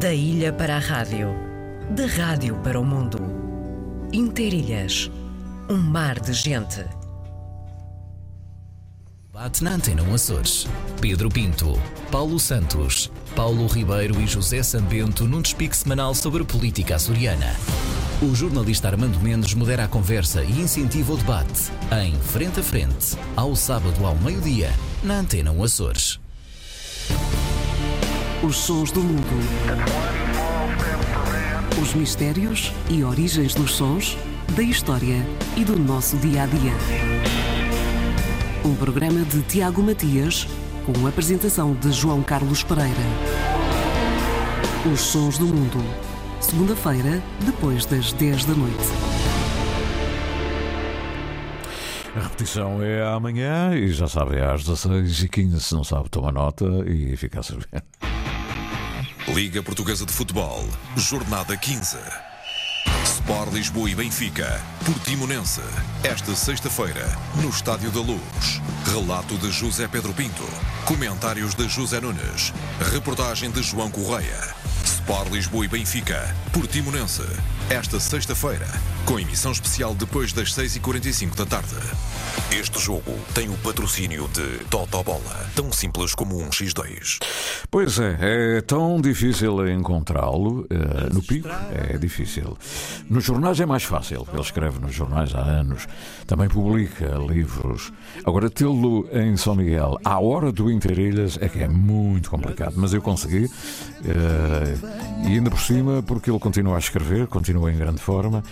Da ilha para a rádio, da rádio para o mundo. Interilhas, um mar de gente. Bate na Antena Açores. Pedro Pinto, Paulo Santos, Paulo Ribeiro e José Sambento num despique semanal sobre política açoriana. O jornalista Armando Mendes modera a conversa e incentiva o debate em Frente a Frente, ao sábado ao meio-dia, na Antena Açores. Os sons do mundo. Os mistérios e origens dos sons, da história e do nosso dia a dia. Um programa de Tiago Matias, com a apresentação de João Carlos Pereira. Os sons do mundo. Segunda-feira, depois das 10 da noite. A repetição é amanhã e já sabe, é às 16h15. Se não sabe, toma nota e fica a saber. Liga Portuguesa de Futebol, Jornada 15. Sport Lisboa e Benfica, Portimonense. Esta sexta-feira, no Estádio da Luz. Relato de José Pedro Pinto. Comentários de José Nunes. Reportagem de João Correia. Sport Lisboa e Benfica, Portimonense. Esta sexta-feira, com emissão especial depois das 6h45 da tarde. Este jogo tem o patrocínio de Totobola, tão simples como um X2. Pois é, é tão difícil encontrá-lo. eh, no Pico é difícil. Nos jornais é mais fácil. Ele escreve nos jornais há anos. Também publica livros. Agora, tê-lo em São Miguel, à hora do Interilhas, é que é muito complicado. Mas eu consegui. eh, e ainda por cima, porque ele continua a escrever, continua em grande forma.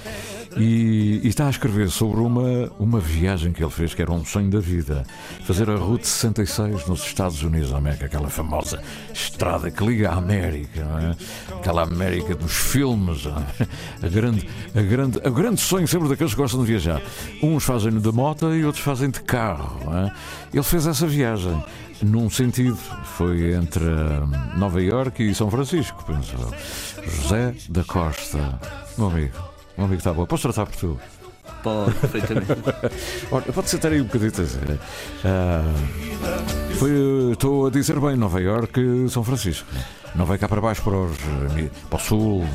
E, e está a escrever sobre uma, uma viagem que ele fez, que era um sonho da vida. Fazer a Route 66 nos Estados Unidos da América, aquela famosa estrada que liga à América, é? aquela América dos filmes. é? A grande, a grande, o grande sonho sempre daqueles que gostam de viajar. Uns fazem de moto e outros fazem de carro. é? Ele fez essa viagem. Num sentido, foi entre hum, Nova Iorque e São Francisco, penso. eu. José da Costa, meu amigo, meu amigo está bom. Posso tratar por tu? Pode, perfeitamente. Pode sentar aí um bocadito. Ah, foi, estou a dizer bem, Nova Iorque, São Francisco. Não vai cá para baixo para, os, eh, para o sul.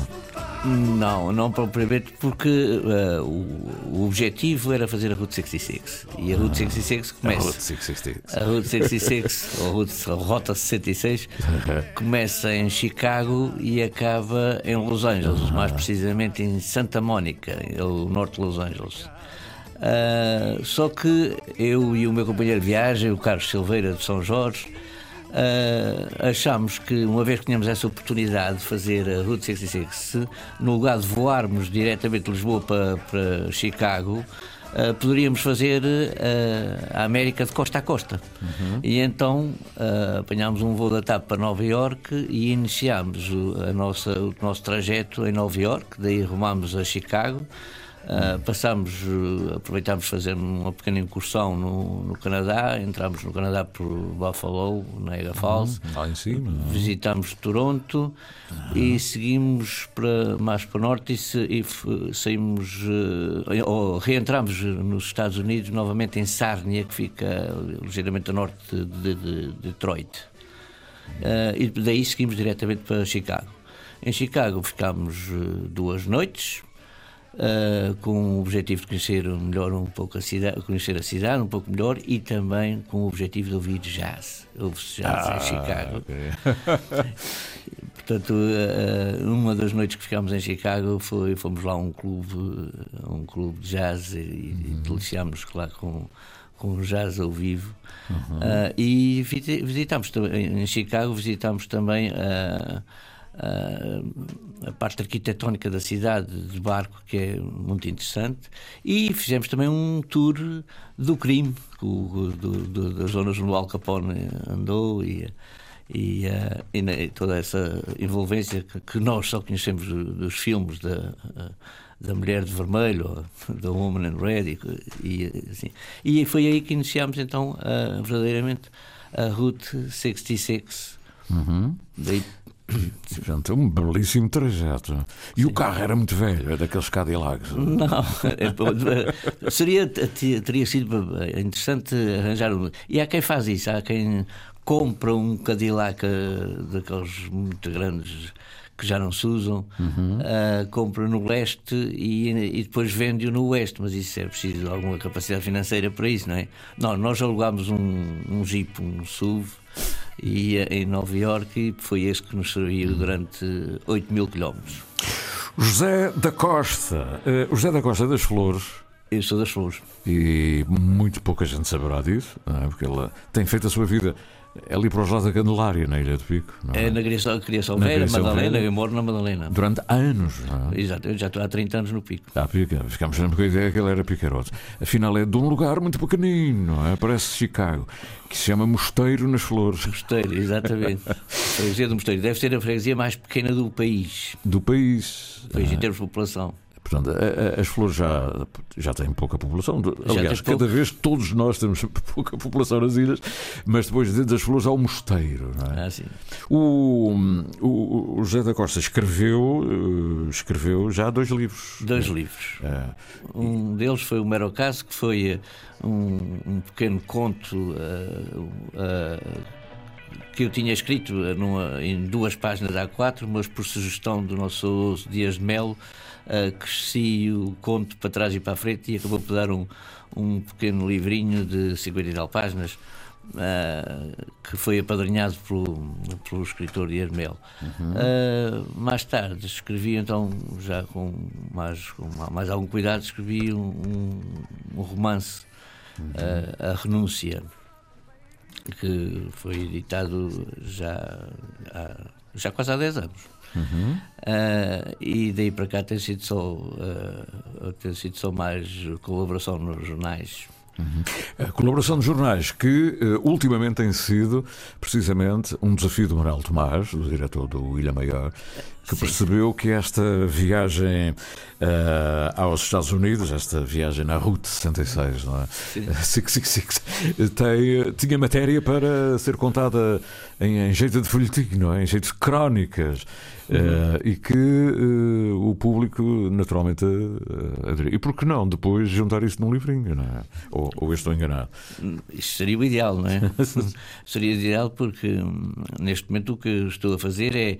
Não, não propriamente, porque eh, o, o objetivo era fazer a Route 66. E a Route 66 A começa. Route 66. A Route 66, ou a Route- a Rota 66, começa em Chicago e acaba em Los Angeles, mais precisamente em Santa Mónica, o norte de Los Angeles. Ah, só que eu e o meu companheiro de viagem, o Carlos Silveira de São Jorge, ah, achámos que, uma vez que tínhamos essa oportunidade de fazer a Route 66, se no lugar de voarmos diretamente de Lisboa para, para Chicago, ah, poderíamos fazer ah, a América de costa a costa. E então ah, apanhámos um voo da TAP para Nova Iorque e iniciámos o, a nossa, o nosso trajeto em Nova Iorque, daí rumámos a Chicago. Uh, passámos, uh, aproveitámos fazer uma pequena incursão no, no Canadá, entramos no Canadá por Buffalo, Niagara Falls, Lá em cima. visitámos Toronto e seguimos para, mais para o norte e, e saímos, uh, ou reentramos nos Estados Unidos, novamente em Sárnia, que fica ligeiramente a norte de, de- de Detroit. Uh, e daí seguimos diretamente para Chicago. Em Chicago ficámos uh, duas noites, uh, com o objetivo de conhecer melhor um pouco a cidade, conhecer a cidade um pouco melhor e também com o objetivo de ouvir jazz. Houve-se jazz em Chicago. Portanto, eh, uma das noites que ficámos em Chicago foi fomos lá a um clube, um clube de jazz e, e deliciámos lá com com jazz ao vivo Ah, e visi- visitámos também em Chicago visitámos também a, a, a parte arquitetónica da cidade de barco que é muito interessante e fizemos também um tour do crime o- do- do- das zonas onde o Al Capone andou e e, eh, e e toda essa envolvência que, que nós só conhecemos do- dos filmes da, eh, da Mulher de Vermelho, da Woman in Red, e, e, assim. e foi aí que iniciámos então eh, verdadeiramente a Route 66. Daí, Portanto, é um belíssimo trajeto. E o carro era muito velho, é daqueles Cadillacs. Não, é, pô, seria, te- teria sido interessante arranjar um. E há quem faz isso, há quem compra um Cadillac eh, daqueles muito grandes que já não se usam, uhum. uh, compra no leste e, e depois vende-o no oeste, mas isso é preciso alguma capacidade financeira para isso, não é? Não, nós alugámos um, um Jeep, um SUV, e, em Nova Iorque e foi esse que nos serviu uhum. durante 8 mil quilómetros. José da Costa, uh, José da Costa das Flores. Eu sou das Flores. E muito pouca gente saberá disso, é? porque ela tem feito a sua vida é ali para os lados da Candelária, na Ilha do Pico. É? é? na Criação, Criação na Vera, Madalena, eu moro na Madalena. Durante anos, não é? Exato, eu já estou há 30 anos no Pico. Ah, Pico, ficamos sempre com a ideia que ele era picarote. Afinal, é de um lugar muito pequenino, não é? Parece Chicago, que se chama Mosteiro nas Flores. Mosteiro, exatamente. freguesia do Mosteiro. Deve ser a freguesia mais pequena do país. Do país. Do país, em termos de população. Portanto, a, a, as flores já, já têm pouca população. Aliás, cada pouco. vez todos nós temos pouca população nas ilhas, mas depois dentro das flores há um mosteiro. Não é? Ah, sim. O, o, o José da Costa escreveu, eh, escreveu já dois livros. Dois livros. É. Um deles foi o Mero Caso, que foi eh, um, um pequeno conto. Uh, uh, que eu tinha escrito numa, em duas páginas A4, mas por sugestão do nosso Dias de Melo, uh, cresci o conto para trás e para a frente e acabou por dar um, um pequeno livrinho de 50 e tal páginas. Uh, que foi apadrinhado pelo, pelo escritor Yermel. Uhum. Uh, mais tarde escrevi, então, já com mais, com mais algum cuidado, escrevi um, um romance, uhum. uh, A Renúncia, que foi editado já, há, já quase há 10 anos. Uhum. Uh, e daí para cá tem sido só, uh, tem sido só mais colaboração nos jornais. Uhum. A colaboração de jornais que uh, ultimamente tem sido precisamente um desafio do Manuel Tomás, do diretor do Ilha Maior, que Sim. percebeu que esta viagem uh, aos Estados Unidos, esta viagem na Route 66, não é? Sim. 666, tem, tinha matéria para ser contada em, em jeito de folhetim, não é? Em jeito de crónicas. Uhum. Uh, e que uh, o público naturalmente aderiu. E por que não depois juntar isso num livrinho, não é? Ou, ou eu estou enganado? Isso seria o ideal, não é? seria ideal porque hum, neste momento o que estou a fazer é.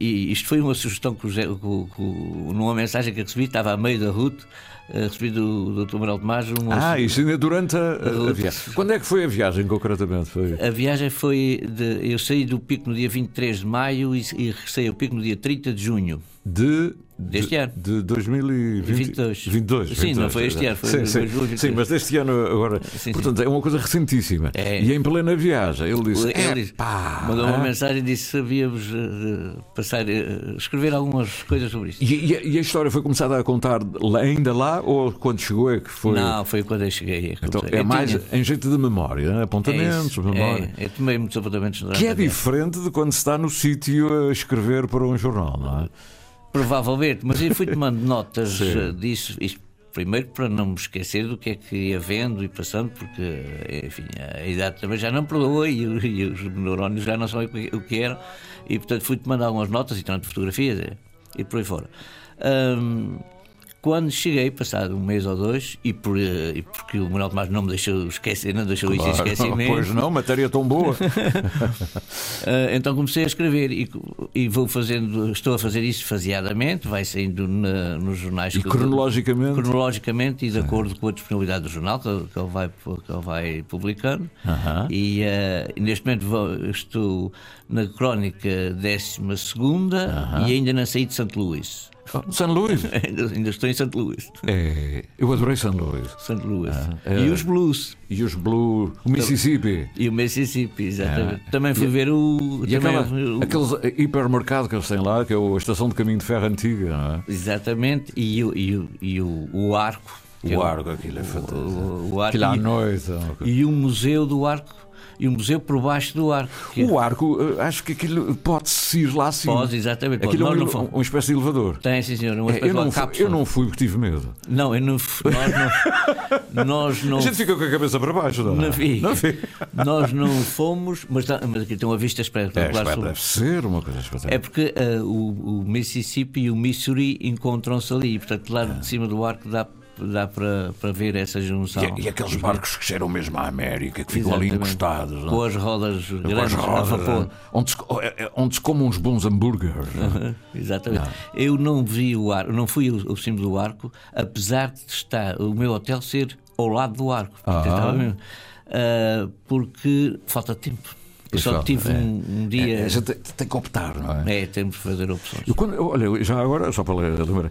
E isto foi uma sugestão que, que, que, numa mensagem que recebi, estava a meio da Ruth recebi do, Dr. Manuel Tomás um. Ah, isso ainda durante a, a, a, viagem. Quando é que foi a viagem, concretamente? Foi? A viagem foi. De, eu saí do pico no dia 23 de maio e, e saí ao pico no dia 30 de junho. De Deste de, ano. De 2022. 22. Sim, 22, não foi este ano, foi sim, sim, sim, mas deste ano agora. Sim, portanto, sim. é uma coisa recentíssima. É. E em plena viagem, ele disse. Ele disse, pá, mandou uma mensagem e disse: sabíamos uh, passar, uh, escrever algumas coisas sobre isto. E, e, e, a história foi começada a contar ainda lá ou quando chegou é que foi? Não, foi quando eu cheguei. É então, é mais tinha... em jeito de memória, né? apontamentos, é memória. É, eu tomei muitos apontamentos Que é diferente de quando se está no sítio a escrever para um jornal, não é? Provavelmente, mas eu fui tomando notas eh, disso. Isto, primeiro para não me esquecer do que é que ia vendo e passando, porque, enfim, a idade também já não perdoa e, e os neurónios já não sabem o que eram. E, portanto, fui tomando algumas notas e tanto fotografias e, e por aí fora. Quando cheguei, passado um mês ou dois, e, por, eh, e porque o Manuel Tomás não me deixou esquecer, não deixou claro, isso em esquecimento. Pois não, matéria tão boa. Eh, então comecei a escrever e, e, vou fazendo, estou a fazer isso faseadamente, vai saindo na, nos jornais. E cronologicamente? cronologicamente e de acordo com a disponibilidade do jornal que, que, ele, vai, que ele vai publicando. Uh -huh. e, uh, neste momento vou, estou na crónica 12 uh -huh. e ainda na saída de Santo Luís. São Luís? Ainda estou em St. Louis. É, eu adorei St. Louis. St. Louis. Ah, é, e os blues. E os blues. O Mississippi. E o Mississippi, exatamente. Ah. Também fui e, ver o. E aquela, o... aqueles hipermercado que eles têm lá, que é a estação de caminho de ferro antiga, não é? Exatamente. E, e, e o, o arco. O é arco, aquilo é fantástico. O, o arco. Aquilo à noite. E o museu do arco e o museu por baixo do arco. O arco, eh, acho que aquilo pode-se ir lá acima. Pode, exatamente. Aquilo pode. é um, uma espécie de elevador. Tem, sim, senhor. Uma é, eu, não fui, eu não fui porque tive medo. Não, eu não fui. Nós não. nós não a gente fica com a cabeça para baixo, não, não fica. Não fica. Nós não fomos, mas, mas aqui tem uma vista espetacular. É, deve ser uma coisa espetacular. É porque uh, o, o, Mississippi e o Missouri encontram-se ali, e portanto lá de cima do arco dá dá para, para ver essa junção. E, e aqueles barcos que cheiram mesmo à América, que ficam ali Exatamente. encostados. não é? Com as rodas Com as grandes a rodas, vapor. onde, se, é- é- onde se comem uns bons hambúrgueres. não é? Exatamente. Eu não vi o arco, não fui ao, ao cimo do arco, apesar de estar o meu hotel ser ao lado do arco. Ah. estava mesmo. Ah, porque falta tempo. Só tive é. um, um dia. É, a gente tem, que optar, não é? É, temos de fazer opções. Eu quando, olha, já agora, só para lembrar,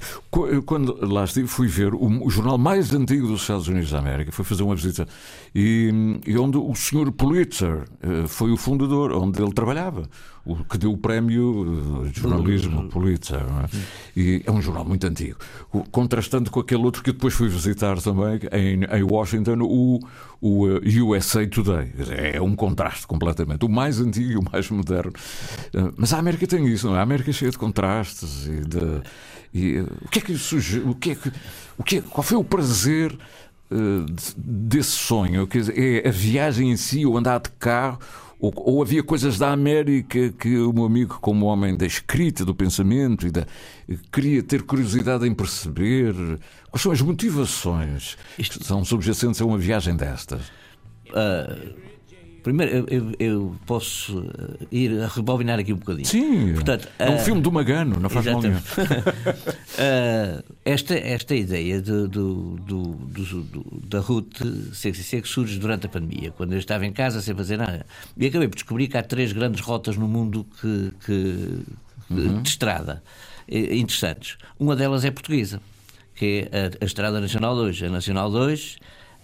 quando lá estive, fui ver o, o jornal mais antigo dos Estados Unidos da América, fui fazer uma visita, e, e onde o senhor Pulitzer eh, foi o fundador, onde ele trabalhava, o que deu o prémio eh, de jornalismo Pulitzer. não é? E é um jornal muito antigo. O- Contrastando com aquele outro que eu depois fui visitar também, em, em Washington, o, o eh, USA Today. É um contraste completamente. O mais antigo e o mais moderno. Eh, Mas a América tem isso, não é? A América é cheia de contrastes e de. e, eh, o que é que? O que é que, o que é- qual foi o prazer eh, de- desse sonho? Quer dizer, é a viagem em si, o andar de carro? Ou, ou havia coisas da América que o meu amigo, como homem da escrita, do pensamento, e da, queria ter curiosidade em perceber? Quais são as motivações que são subjacentes a uma viagem destas? Ah, primeiro, eu, eu- eu posso ah, ir a rebobinar aqui um bocadinho. Sim, Portanto, é um ah, filme do Magano, não faz mal nenhum. Ah, esta, esta ideia de- do, do, do- do- da Route 66 surge durante a pandemia, quando eu estava em casa sem fazer nada. E acabei por descobrir que há três grandes rotas no mundo que, que- de estrada eh, interessantes. Uma delas é portuguesa, que é a, a Estrada Nacional 2. A Nacional 2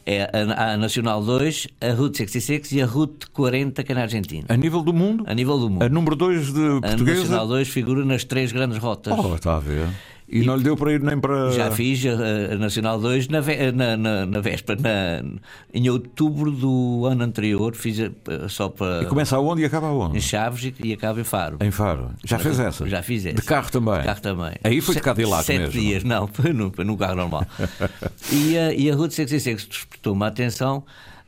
é a, a Nacional 2, a Route 66 e a Route 40, que é na Argentina. A nível do mundo, A nível do mundo. a número 2 de A portuguesa. Nacional 2 figura nas três grandes rotas. Oh, está a ver. E, não lhe deu para ir nem para. Já fiz a, a Nacional 2 na, na, na, na véspera, na- em outubro do ano anterior, fiz a- só para E começa aonde e acaba em aonde? Chaves e, e acaba em Faro. Em Faro. Já fez essa? Já fiz essa. De carro também? De carro também. Aí foi de Cadillac sete mesmo? dias, não, foi num, num carro normal. e, a, e a Route 66 despertou-me a atenção,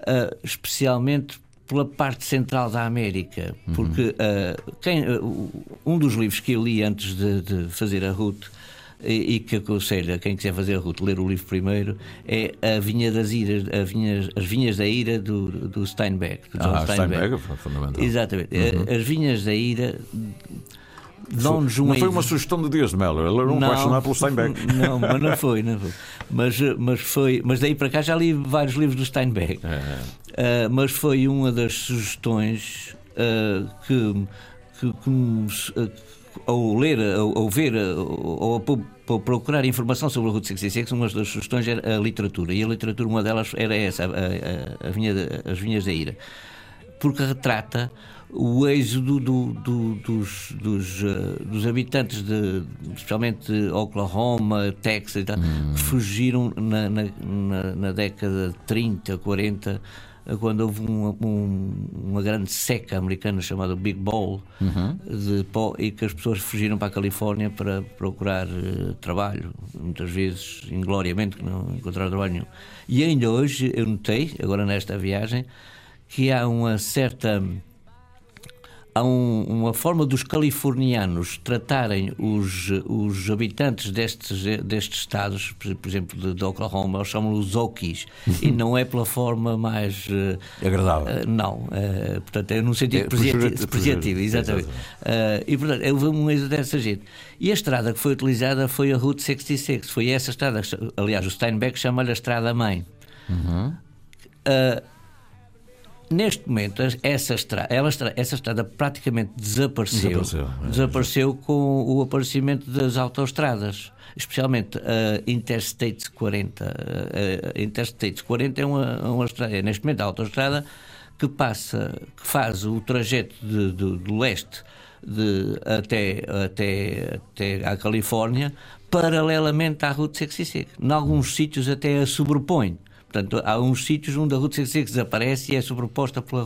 ah, especialmente pela parte central da América, Uhum. porque ah, quem, o- um dos livros que eu li antes de, de fazer a Route e, e que aconselho a quem quiser fazer a Route ler o livro primeiro é a Vinha das Iras, a vinhas, as Vinhas da Ira do, do Steinbeck. Do Ah, Steinbeck, foi fundamental. Exatamente. As Vinhas da Ira dão-nos uma Não foi uma sugestão de Dias de Mello, ele era um apaixonado pelo Steinbeck. Não, mas não foi, não foi. Mas, mas foi. Mas daí para cá já li vários livros do Steinbeck. É. Ah, mas foi uma das sugestões ah, que, que, que ah, ao ler, ao, ao ver, po- procurar informação sobre a Route 66, uma das sugestões era a literatura. E a literatura, uma delas era essa, a, a- a vinha as Vinhas da Ira porque retrata o êxodo do- do- dos, dos, eh, dos habitantes, de, especialmente de Oklahoma, Texas, e tal, que fugiram na, na, na- na década de 30, 40, eh, quando houve um- um- uma grande seca americana chamada Big Ball de pó e que as pessoas fugiram para a Califórnia para procurar eh, trabalho, muitas vezes ingloriamente, que não encontraram trabalho nenhum. E ainda hoje eu notei, agora nesta viagem, que há uma certa. Há um- uma forma dos californianos tratarem os, os habitantes destes, destes estados, por, por exemplo, de, de Oklahoma, eles chamam-los Okies, e não é pela forma mais. eh, Agradável. eh, não, eh, portanto, é num sentido É exatamente. Eh, e portanto, houve um êxodo dessa gente. E a estrada que foi utilizada foi a Route 66. Foi essa estrada, aliás, o Steinbeck chama-lhe a Estrada Mãe. Eh, neste momento, essa estrada, ela essa estrada praticamente desapareceu. Desapareceu, é. Desapareceu com o aparecimento das autoestradas, especialmente a Interstate 40. A- A Interstate 40 é uma, uma estrada, é neste momento a autoestrada que passa, que faz o trajeto de- de- do leste de, até, até, até à Califórnia, paralelamente à Route 66. Em alguns sítios até a sobrepõe. Portanto, há uns sítios onde a Route 66 desaparece e é sobreposta pela,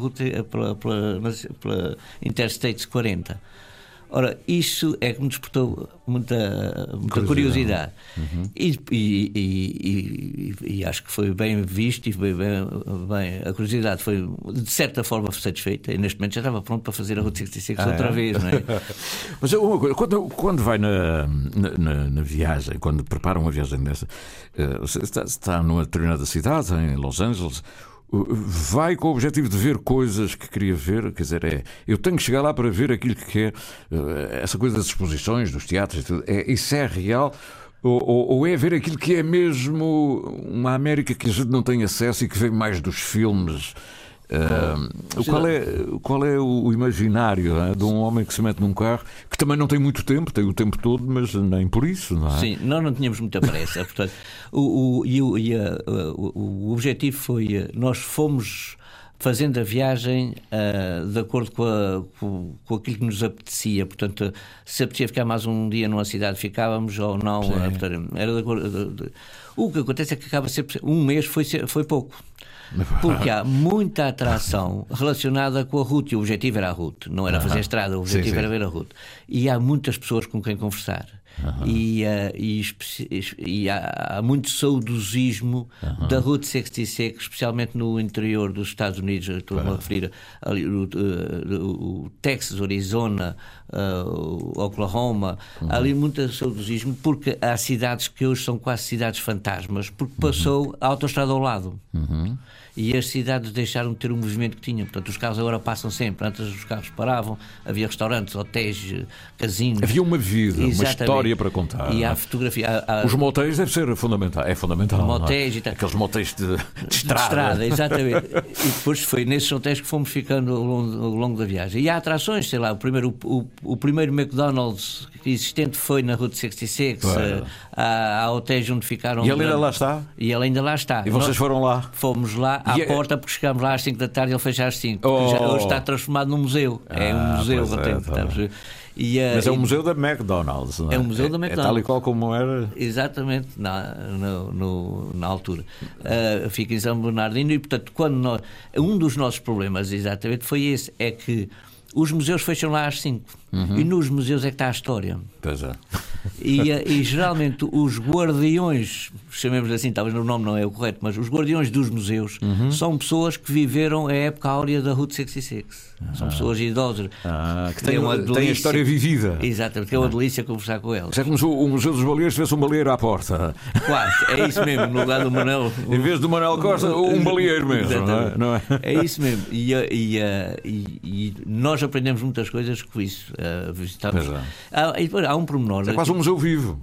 pela, pela, pela Interstate 40. Ora, isso é que me despertou muita, muita curiosidade. Uhum. E, e, e, e, acho que foi bem visto e foi bem, bem, A curiosidade foi, de certa forma, satisfeita. E neste momento já estava pronto para fazer a Route 66 ah, outra é? vez, não é? Mas uma coisa, quando, quando vai na, na, na, viagem, quando prepara uma viagem dessa, eh, está, está numa determinada cidade, em Los Angeles vai com o objetivo de ver coisas que queria ver, quer dizer, é, eu tenho que chegar lá para ver aquilo que quer, eh, essa coisa das exposições, dos teatros, é, isso é real? Ou, ou, ou, é ver aquilo que é mesmo uma América que a gente não tem acesso e que vem mais dos filmes Uh, qual, é, qual é o imaginário é, de um homem que se mete num carro que também não tem muito tempo, tem o tempo todo, mas nem por isso, não é? Sim, nós não tínhamos muita pressa. portanto, o, o, e o, e a, o, o objetivo foi: nós fomos fazendo a viagem uh, de acordo com, a, com, com, aquilo que nos apetecia. Portanto, se apetecia ficar mais um dia numa cidade, ficávamos ou não. Uh, era de acordo, de, de, o que acontece é que acaba sempre. Um mês foi, foi pouco. Porque há muita atração relacionada com a RUT. E o objetivo era a RUT, não era fazer estrada, o objetivo sim, sim. era ver a RUT. E há muitas pessoas com quem conversar. Uhum. E, uh, e, e, há, há muito saudosismo uhum. da Route 66, especialmente no interior dos Estados Unidos. Estou-me a referir ali, o, o, o Texas, Arizona, uh, Oklahoma. Uhum. Há ali muito saudosismo, porque há cidades que hoje são quase cidades fantasmas, porque passou a autoestrada ao lado. E as cidades deixaram de ter o movimento que tinham. Portanto, os carros agora passam sempre. Antes os carros paravam, havia restaurantes, hotéis, casinos. Havia uma vida, Exatamente. uma história para contar. E há fotografia. Há, há... Os motéis deve ser fundamental. É fundamental. É? Motéis é? e tal. Aqueles motéis de, de estrada. De estrada, exatamente. e depois foi nesses hotéis que fomos ficando ao longo, ao longo da viagem. E há atrações, sei lá, o primeiro, o, o primeiro McDonald's existente foi na Route 66. Uh, há, há hotéis onde ficaram. E ele ainda lá está? E ele ainda lá está. E vocês Nós foram lá? Fomos lá à e é- porta, porque chegámos lá às 5 da tarde e ele fecha às 5. Oh. hoje está transformado num museu. Ah, é um ah, museu. É, tá. e, uh, Mas é um museu da McDonald's, não é? É um museu da McDonald's. É, tal e qual como era. Exatamente, na, no, no, na altura. Uh, fica em São Bernardino e, portanto, quando nós, um dos nossos problemas, exatamente, foi esse: é que os museus fecham lá às 5. Uhum. E nos museus é que está a história. Pois é. E, eh, e, geralmente os guardiões, chamemos assim, talvez o nome não é o correto, mas os guardiões dos museus uhum. são pessoas que viveram a época áurea da Route 66. Ah. São pessoas idosas. Ah, que têm, uma têm a história vivida. Exatamente, que é uma ah. delícia conversar com elas. É como se o Museu dos Baleeiros tivesse um baleeiro à porta. Quase, é isso mesmo, no lugar do Manuel. em vez do Manuel Costa, um baleeiro mesmo. Não é? não é? é? isso mesmo. E, e, e, e, nós aprendemos muitas coisas com isso. Uh, visitamos. É. Há, há um pormenor. É quase um museu vivo.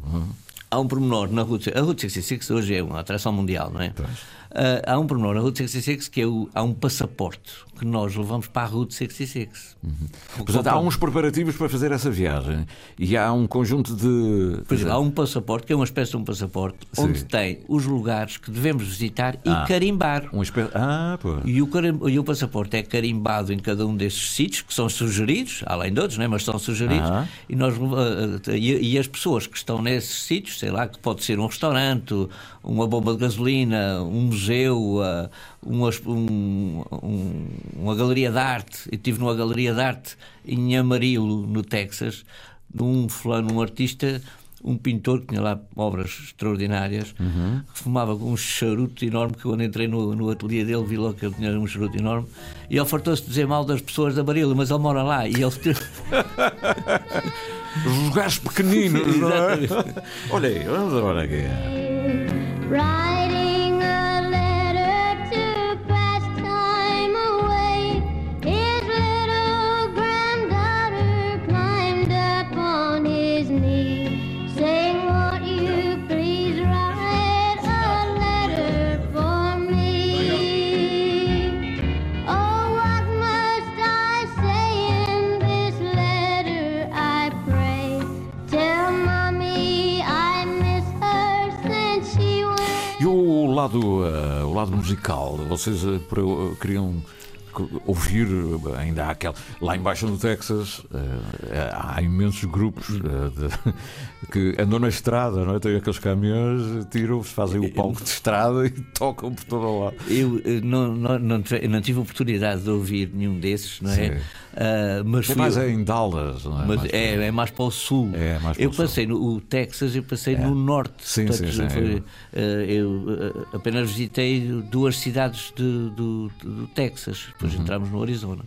Há um pormenor na Route. A Route 66 hoje é uma atração mundial, não é? Pois. Uh, há um pormenor na Route 66 que é o, há um passaporte que nós levamos para a Route 66. Uhum. Portanto, há uns preparativos para fazer essa viagem e há um conjunto de. Pois há um passaporte, que é uma espécie de um passaporte, Sim. onde tem os lugares que devemos visitar e ah, carimbar. Um espé... ah, pô. E, o carim... e o passaporte é carimbado em cada um desses sítios, que são sugeridos, além de outros, né? mas são sugeridos, ah. e, nós, uh, e, e as pessoas que estão nesses sítios, sei lá, que pode ser um restaurante, uma bomba de gasolina, um museu, uh, um, um, uma galeria de arte. Eu estive numa galeria de arte em Amarillo, no Texas, de um fulano, um artista, um pintor que tinha lá obras extraordinárias, uhum. que fumava com um charuto enorme, que quando entrei no, no ateliê dele vi logo que ele tinha um charuto enorme, e ele fartou-se de dizer mal das pessoas da Amarillo, mas ele mora lá, e ele... Os lugares pequeninos, não é? Olha aí, vamos agora aqui. Lado, uh, o lado musical, vocês uh, queriam ouvir ainda há aquela lá embaixo no Texas uh, há imensos grupos uh, de, que andam na estrada não é? tem aqueles caminhões tiram fazem o palco de estrada e tocam por todo o lado eu não, não, não, não tive oportunidade de ouvir nenhum desses não é Sim. Uh, mas é mais eu, em Dallas, não é? Mas mais é, é, mais para o sul. É, mais para eu passei sul. no Texas, eu passei é. no norte. Sim, Portanto, sim, sim. Foi, uh, eu apenas visitei duas cidades de, do, do Texas, depois uhum. entramos no Arizona.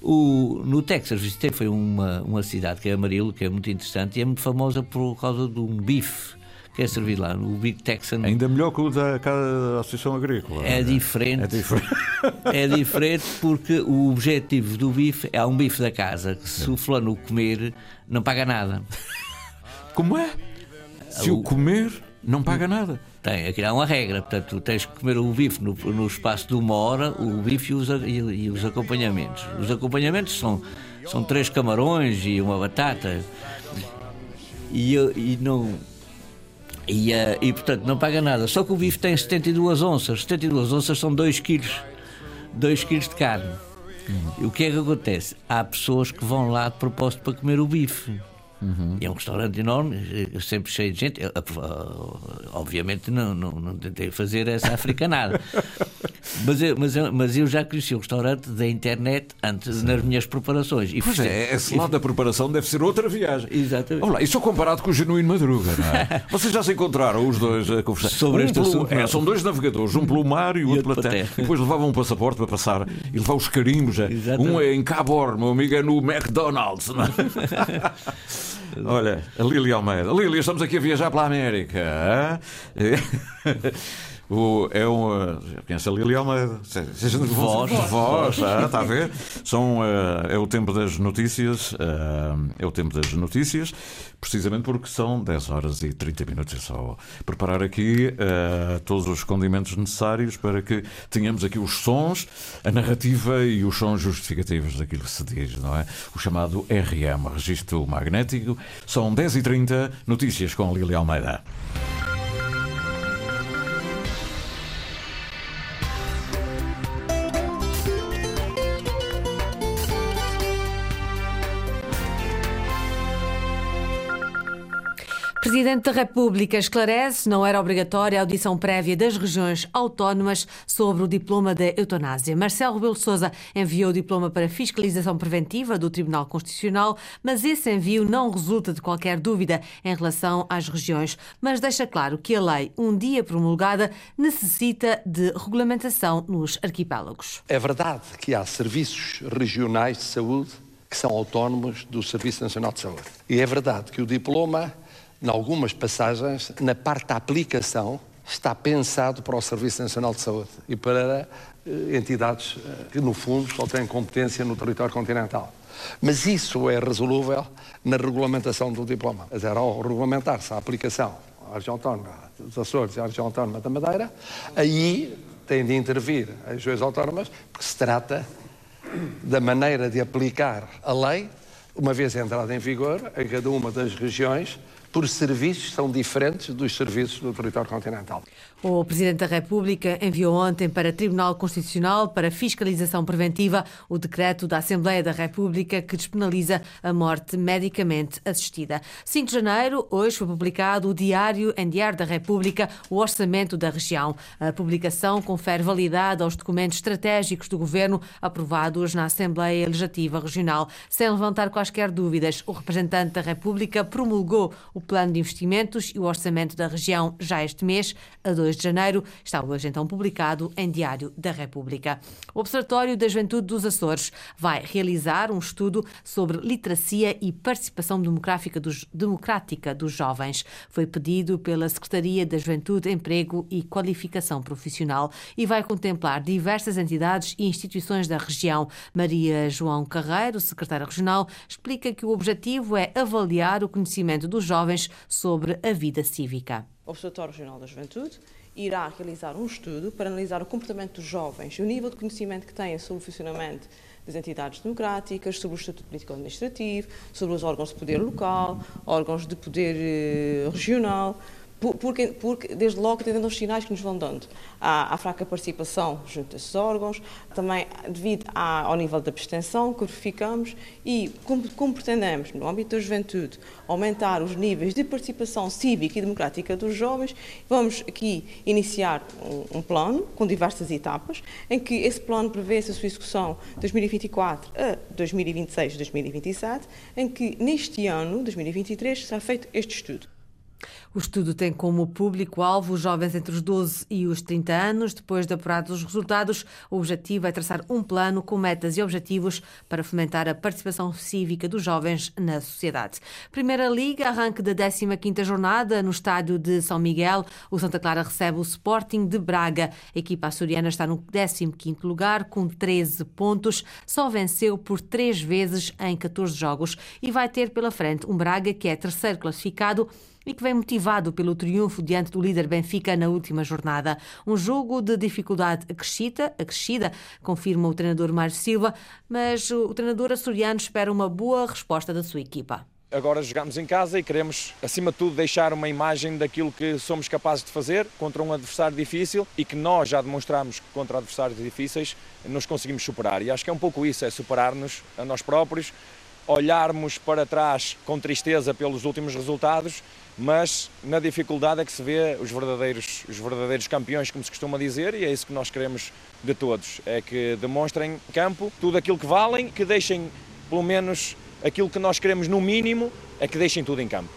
O, no Texas visitei foi uma, uma cidade que é Amarillo, que é muito interessante e é muito famosa por causa de um bife que é servido lá, o Big Texan. Ainda melhor que o da, da Associação Agrícola. É, é diferente. É diferente. é diferente porque o objetivo do bife é um bife da casa que se o fulano comer não paga nada. Como é? Se o, o comer não paga nada. Tem, aqui há uma regra, portanto, tens que comer o bife no, no espaço de uma hora, o bife e os, e, e os acompanhamentos. Os acompanhamentos são, são três camarões e uma batata. E, e não e, uh, e portanto não paga nada. Só que o bife tem 72 onças. 72 onças são 2 quilos. 2 quilos de carne. E o que é que acontece? Há pessoas que vão lá de propósito para comer o bife. Uhum. É um restaurante enorme, sempre cheio de gente. Eu, obviamente não, não, não tentei fazer essa africanada. mas, eu, mas, eu, mas eu já conheci o restaurante da internet antes, Sim. nas minhas preparações. E pois é, esse lado da preparação deve ser outra viagem. Exatamente. Olá, isso comparado com o genuíno Madruga, não é? Vocês já se encontraram os dois a conversar? Sobre um este pelo, assunto, é, São dois navegadores, um pelo mar e o outro pela terra. E depois levavam um passaporte para passar e levar os carimbos. É. Um é em Cabor, meu amigo é no McDonald's. Não é? Olha, a Lili Almeida. Lili, estamos aqui a viajar pela América. O, é um. Conhece a Lili Almeida? Voz. Voz, ah, está a ver? São, uh, é o tempo das notícias. Uh, é o tempo das notícias, precisamente porque são 10 horas e 30 minutos. É só preparar aqui uh, todos os condimentos necessários para que tenhamos aqui os sons, a narrativa e os sons justificativos daquilo que se diz, não é? O chamado RM, Registro Magnético. São 10 e 30 notícias com Lili Almeida. Presidente da República esclarece não era obrigatória a audição prévia das regiões autónomas sobre o diploma da eutanásia. Marcelo Rebelo Sousa enviou o diploma para fiscalização preventiva do Tribunal Constitucional, mas esse envio não resulta de qualquer dúvida em relação às regiões, mas deixa claro que a lei, um dia promulgada, necessita de regulamentação nos arquipélagos. É verdade que há serviços regionais de saúde que são autónomos do Serviço Nacional de Saúde. E é verdade que o diploma em algumas passagens, na parte da aplicação, está pensado para o Serviço Nacional de Saúde e para eh, entidades eh, que, no fundo, só têm competência no território continental. Mas isso é resolúvel na regulamentação do diploma. Mas era ao regulamentar-se a aplicação à região autónoma dos Açores e à região autónoma da Madeira, aí tem de intervir as regiões autónomas, porque se trata da maneira de aplicar a lei, uma vez entrada em vigor, a cada uma das regiões, por serviços são diferentes dos serviços do território continental. O Presidente da República enviou ontem para o Tribunal Constitucional para fiscalização preventiva o decreto da Assembleia da República que despenaliza a morte medicamente assistida. 5 de janeiro, hoje foi publicado o Diário em Diário da República, o Orçamento da Região. A publicação confere validade aos documentos estratégicos do Governo aprovados na Assembleia Legislativa Regional. Sem levantar quaisquer dúvidas, o representante da República promulgou o plano de investimentos e o orçamento da região já este mês, a 2 de janeiro, está hoje então publicado em Diário da República. O Observatório da Juventude dos Açores vai realizar um estudo sobre literacia e participação democrática dos, democrática dos jovens. Foi pedido pela Secretaria da Juventude, Emprego e Qualificação Profissional e vai contemplar diversas entidades e instituições da região. Maria João Carreiro, secretária regional, explica que o objetivo é avaliar o conhecimento dos jovens sobre a vida cívica. Observatório Regional da Juventude irá realizar um estudo para analisar o comportamento dos jovens o nível de conhecimento que têm sobre o funcionamento das entidades democráticas, sobre o estatuto político-administrativo, sobre os órgãos de poder local, órgãos de poder eh, regional, porque, porque, desde logo, atendendo aos sinais que nos vão dando. Há, há fraca participação junto a esses órgãos, também devido à, ao nível da abstenção que verificamos e como, como, pretendemos, no âmbito da juventude, aumentar os níveis de participação cívica e democrática dos jovens, vamos aqui iniciar um, um plano com diversas etapas, em que esse plano prevê-se a sua execução de 2024 a 2026, 2027, em que neste ano, 2023, será feito este estudo. O estudo tem como público-alvo os jovens entre os 12 e os 30 anos. Depois de apurados os resultados, o objetivo é traçar um plano com metas e objetivos para fomentar a participação cívica dos jovens na sociedade. Primeira Liga, arranque da 15ª jornada no estádio de São Miguel. O Santa Clara recebe o Sporting de Braga. A equipa açoriana está no 15º lugar com 13 pontos. Só venceu por três vezes em 14 jogos e vai ter pela frente um Braga que é terceiro classificado e que vem motivado pelo triunfo diante do líder Benfica na última jornada. Um jogo de dificuldade acrescida, acrescida confirma o treinador Mário Silva, mas o treinador açoriano espera uma boa resposta da sua equipa. Agora jogamos em casa e queremos, acima de tudo, deixar uma imagem daquilo que somos capazes de fazer contra um adversário difícil e que nós já demonstramos que contra adversários difíceis nos conseguimos superar. E acho que é um pouco isso, é superar-nos a nós próprios, olharmos para trás com tristeza pelos últimos resultados mas na dificuldade é que se vê os verdadeiros, os verdadeiros campeões, como se costuma dizer, e é isso que nós queremos de todos, é que demonstrem campo tudo aquilo que valem, que deixem pelo menos aquilo que nós queremos no mínimo, é que deixem tudo em campo.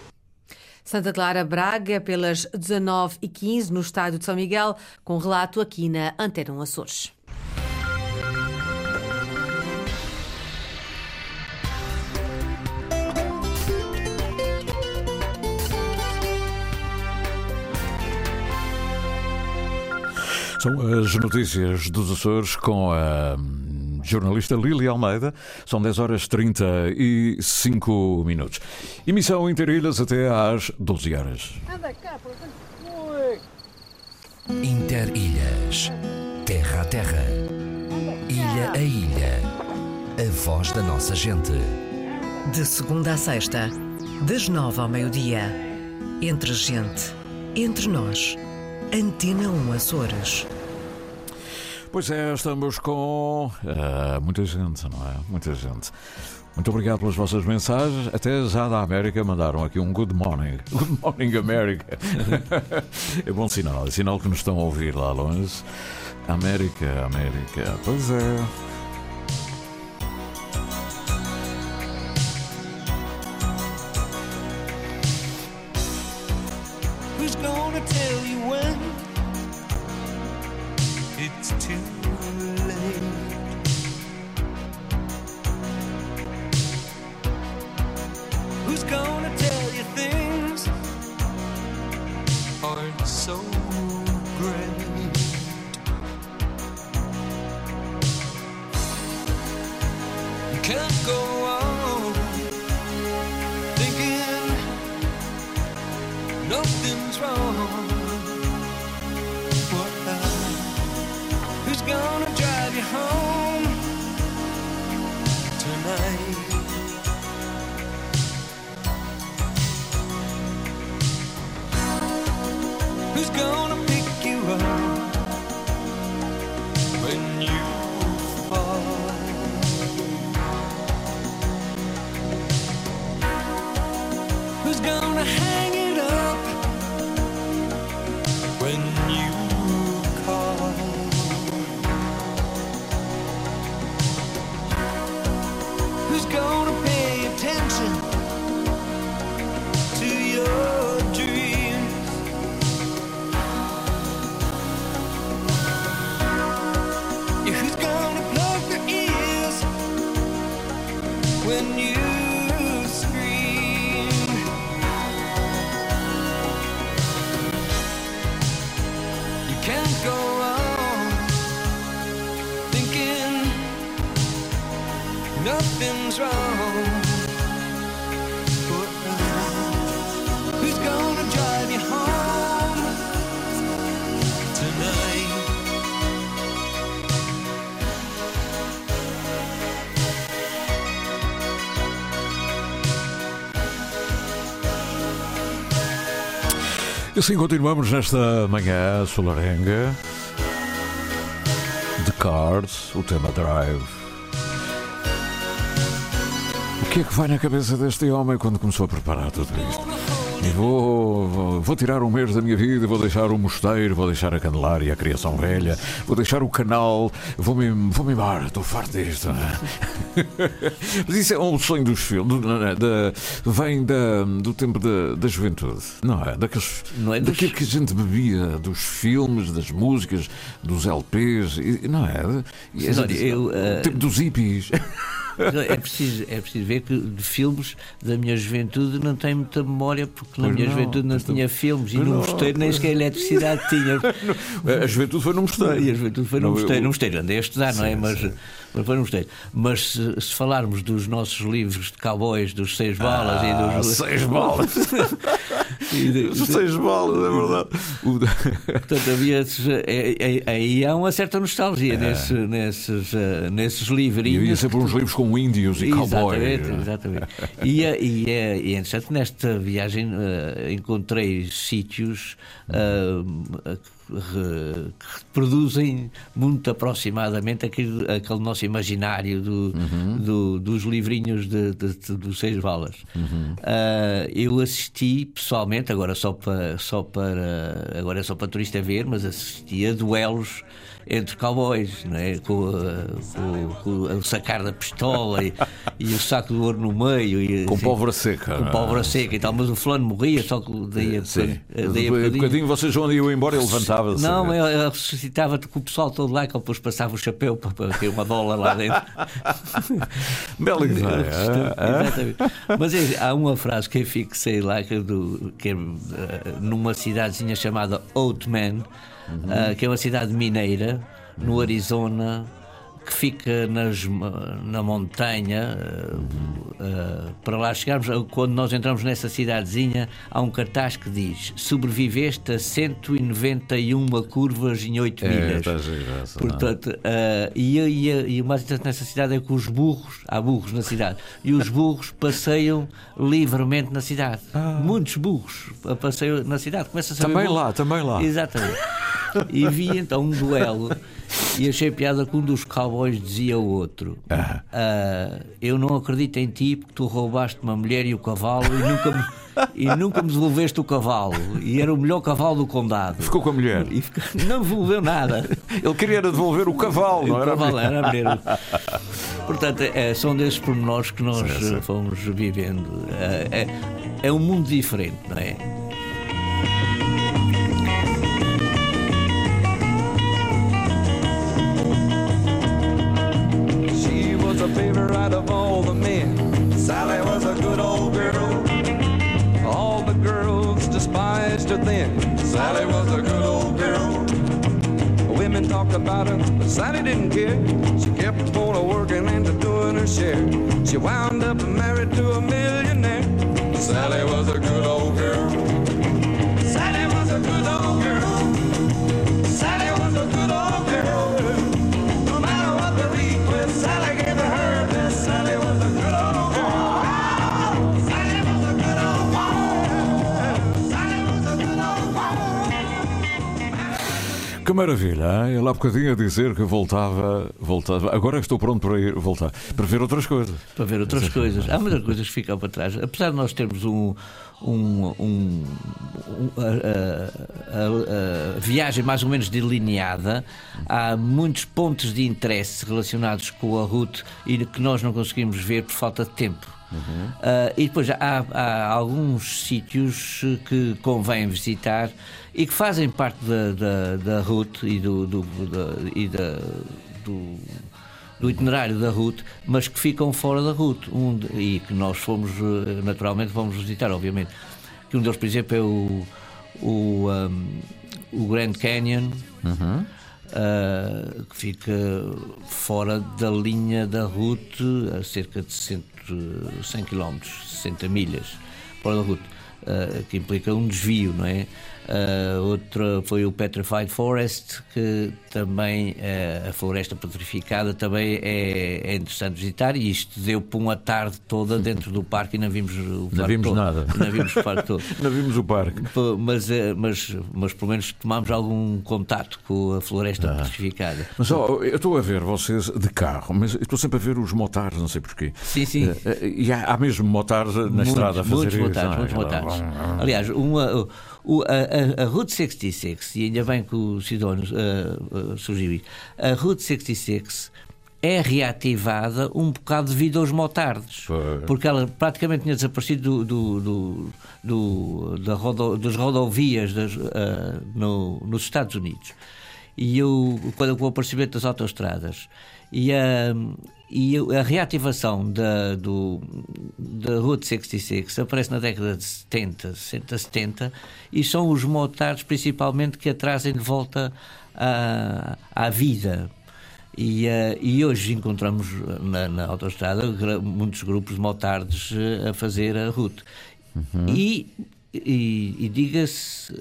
Santa Clara Braga, pelas 19h15, no estádio de São Miguel, com relato aqui na Antena Açores. São as notícias dos Açores com a jornalista Lili Almeida. São 10 horas 35 minutos. Emissão Interilhas até às 12 horas. Interilhas. Terra a terra. Ilha a ilha. A voz da nossa gente. De segunda a sexta, das nove ao meio-dia. Entre gente. Entre nós. Antena 1 Açores. Pois é, estamos com uh, muita gente, não é? Muita gente. Muito obrigado pelas vossas mensagens. Até já da América mandaram aqui um good morning. Good morning, América. é bom sinal, é sinal que nos estão a ouvir lá longe. América, América. Pois é. nothing's wrong. But who's gonna drive you home tonight? E assim continuamos nesta manhã solarenga. The Cars, o tema Drive. O que é que vai na cabeça deste homem quando começou a preparar tudo isto? E vou, vou, vou, tirar um mês da minha vida, vou deixar o mosteiro, vou deixar a Candelária, a Criação Velha, vou deixar o canal, vou-me vou -me embora, estou farto disto. Mas isso é um sonho dos filmes, vem da, do tempo da, da juventude, não é? Daqueles, não é dos... Daquilo que a gente bebia, dos filmes, das músicas, dos LPs, não é? E, eu, uh... O tempo dos hippies. É preciso, é preciso ver que de filmes da minha juventude não tenho muita memória, porque na pois minha não, juventude não tinha filmes e no mosteiro nem sequer eletricidade tinha. A juventude foi no mosteiro. E a juventude foi no mosteiro. No mosteiro andei a estudar, sim, não é? Mas, mas foi no mosteiro. Mas se, se, falarmos dos nossos livros de cowboys, dos seis balas ah, e dos. Seis balas! de, seis balas, é verdade. Portanto, havia. É, é, aí há uma certa nostalgia é. nesse, nesses, uh, nesses livrinhos. E havia sempre uns livros com índios e cowboys. Exatamente, e, é, e, é, e é interessante, nesta viagem uh, encontrei sítios uh, reproduzem muito aproximadamente aquele, aquele nosso imaginário do, uhum. do, dos livrinhos de, de, de, dos Seis Valas. Uhum. Uh, eu assisti pessoalmente, agora só para, só para agora é só para turista ver, mas assisti a duelos entre cowboys, não é? com, com, com o sacar da pistola e, e, o saco de ouro no meio. E, com assim, pólvora seca. Com pólvora seca e tal, mas o fulano morria, só que daí a. Daí a um bocadinho vocês vão iam embora e Não, ele ressuscitava com o pessoal todo lá, que ele depois passava o chapéu para, para ter uma bola lá dentro. Bela ideia. Exatamente. Mas é, há uma frase que eu fixei lá, que, é do, que é numa cidadezinha chamada Oatman uhum. uh, que é uma cidade mineira, no Arizona, que fica nas, na montanha. Uh, para lá chegarmos, quando nós entramos nessa cidadezinha, há um cartaz que diz: Sobreviveste a 191 curvas em 8 é, milhas. Graça, Portanto, uh, e, e, e, o mais interessante nessa cidade é que os burros, há burros na cidade, e os burros passeiam livremente na cidade. Ah. Muitos burros passeiam na cidade. Começa a também lá, também lá. Exatamente. E vi então um duelo e achei piada que um dos cowboys dizia ao outro: uh, Eu não acredito em ti porque tu roubaste uma mulher e o cavalo e nunca me, e nunca me devolveste o cavalo. E era o melhor cavalo do condado. Ficou com a mulher? E não devolveu nada. Ele queria devolver o cavalo, não o era? Cavalo, era a mulher. Portanto, é, são desses pormenores que nós sim, sim. fomos vivendo. É, é, é um mundo diferente, não é? About her, but Sally didn't care. She kept on working and doing her share. She wound up married to a millionaire. Sally was maravilha, hein? ele há bocadinho a dizer que voltava, voltava. Agora estou pronto para ir voltar, para ver outras coisas. Para ver outras coisas. Há muitas coisas que ficam para trás. Apesar de nós termos um, um, um, um a, a, a, viagem mais ou menos delineada, há muitos pontos de interesse relacionados com a route e que nós não conseguimos ver por falta de tempo. Uhum. Uh, e depois há, há alguns sítios que convém visitar e que fazem parte da, da, da route e do, do, da, e da, do, do itinerário da route, mas que ficam fora da route um, e que nós fomos, eh, naturalmente, vamos visitar, obviamente. Que um deles, por exemplo, é o, o, um, o Grand Canyon. Uhum. Uh, que fica fora da linha da route a cerca de 100, 100 km, 60 milhas fora da route. uh, que implica um desvio, não é? Uh, outra foi o Petrified Forest, que também uh, a floresta petrificada também é, é, interessante visitar e isto deu por uma tarde toda dentro do parque e não vimos o não vimos todo. nada. Não vimos o parque todo. não vimos o parque. Mas, uh, mas, mas pelo menos tomámos algum contato com a floresta ah. petrificada. Mas oh, eu estou a ver vocês de carro, mas estou sempre a ver os motares, não sei porquê. Sim, sim. e há, há mesmo motares na muitos, estrada a fazer muitos isso. Motares, muitos motares. Aliás, uma o, a, a, Route 66, e ainda bem que o Sidónio uh, uh, surgiu a Route 66 é reativada um bocado devido aos motardes, porque ela praticamente tinha desaparecido do, do, do, do rodo, das rodovias das, uh, no, nos Estados Unidos. E eu, quando com o aparecimento das autoestradas e a, e a reativação da, do, da Route 66 aparece na década de 70, 60, 70 e são os motards principalmente que a trazem de volta à, à vida. E, uh, e hoje encontramos na, na autostrada muitos grupos de motards uh, a fazer a route. Uhum. E, e, e diga-se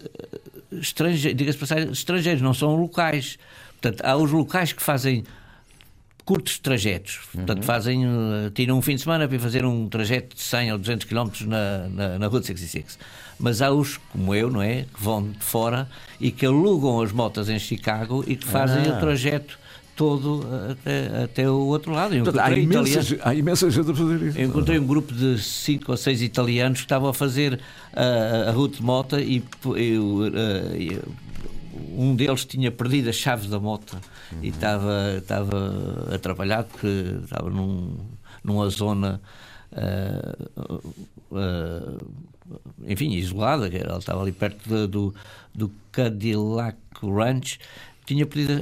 estrange, diga estrangeiros, não são locais. Portanto, há os locais que fazem curtos trajetos. Portanto, uhum. fazem, uh, tiram um fim de semana para fazer um trajeto de 100 ou 200 km na, na, na Route 66. Mas há os, como eu, não é? Que vão de fora e que alugam as motas em Chicago e que fazem ah. o trajeto todo uh, até, até o outro lado. Portanto, há, imensa, há imensa gente a fazer isso. Eu encontrei um grupo de 5 ou 6 italianos que estavam a fazer uh, a route de moto e, e uh, um deles tinha perdido a chave da moto uhum. e estava, estava atrapalhado porque estava num, numa zona uh, uh, enfim, isolada, ele estava ali perto de, do, do Cadillac Ranch tinha pedido,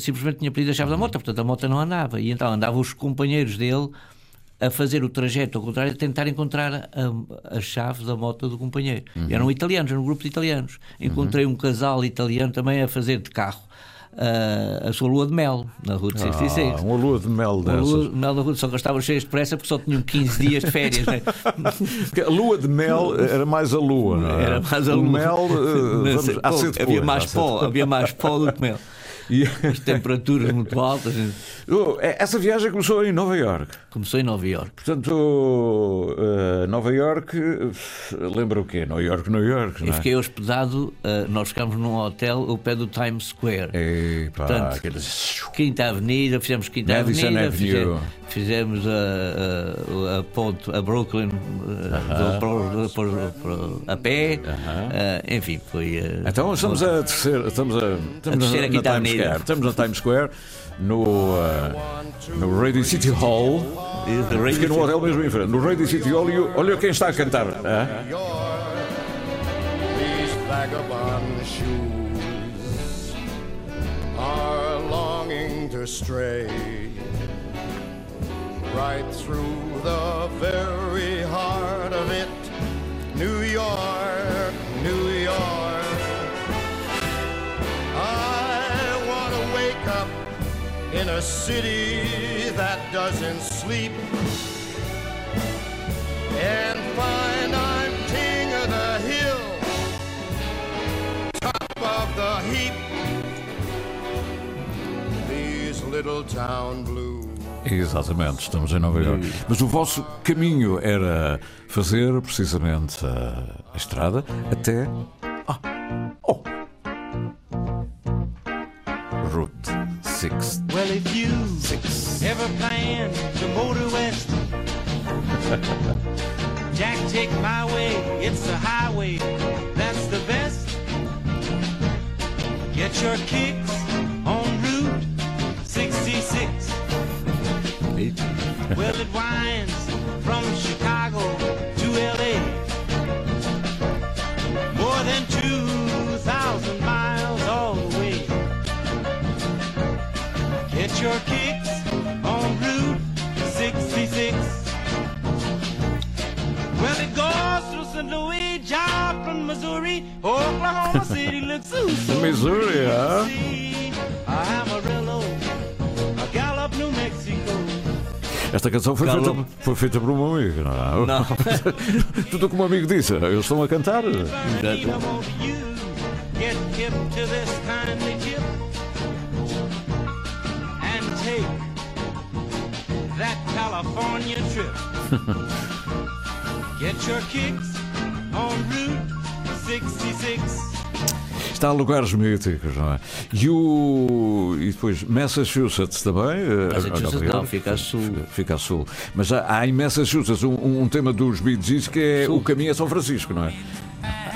simplesmente tinha pedido a chave da moto, portanto a moto não andava. E então andavam os companheiros dele a fazer o trajeto ao contrário, a tentar encontrar a, a chave da moto do companheiro. Uhum. Eram italianos, eram um grupo de italianos. Encontrei uhum. um casal italiano também a fazer de carro. Uh, a sua lua de mel na Route 66. Ah, uma lua de mel dessas. Uma lua de mel na Route, só que estavam cheios de pressa porque só tinham 15 dias de férias. né? a lua de mel era mais a lua, não é? Era mais a lua. O mel, uh, vamos, pô, havia, mais pó, havia mais pó do que mel. E... As temperaturas muito altas. Oh, é, essa viagem começou em Nova York. Começou em Nova York. Portanto, uh, Nova York, lembra o quê? Nova York, New York. Eu é? fiquei hospedado, uh, nós ficámos num hotel ao pé do Times Square. Ei, pá, Portanto, aqueles... Quinta Avenida, fizemos Quinta Madison Avenida. Fizemos, fizemos a, a, a, ponte a Brooklyn uh -huh. a pé, -huh. enfim, foi. então estamos a terceira, estamos a, estamos a terceira Quinta Avenida. Square. Estamos na Times Square, no, uh, no Radio City Hall. Fica no hotel mesmo em frente. No Radio City Hall, e olha quem está a cantar. stray right through the very heart of it, New York, in a city that doesn't sleep and find I'm king of the hill, top of the heap. These little town blues. Exatamente, estamos em Nova Iorque. Mas o vosso caminho era fazer precisamente a, a estrada até. Ah, oh! Route six. Well, if you six. ever plan to motor west, Jack, take my way. It's the highway. That's the best. Get your kicks on Route 66. well, it winds from Chicago Missouri, huh? Amarillo, Gallup, New Mexico. Esta canção foi feita, foi feita por um amigo, não é? Não. Tudo como um amigo disse, eles estão a cantar. Get hip to this kindly tip and take that California trip. Get your kicks on Route 66. Está a lugares míticos, não é? E, o, e depois Massachusetts também. eh, Massachusetts não, fica a sul. Fica a sul. Mas há, há em Massachusetts um, um tema dos Bee Gees que é o caminho a São Francisco, não é?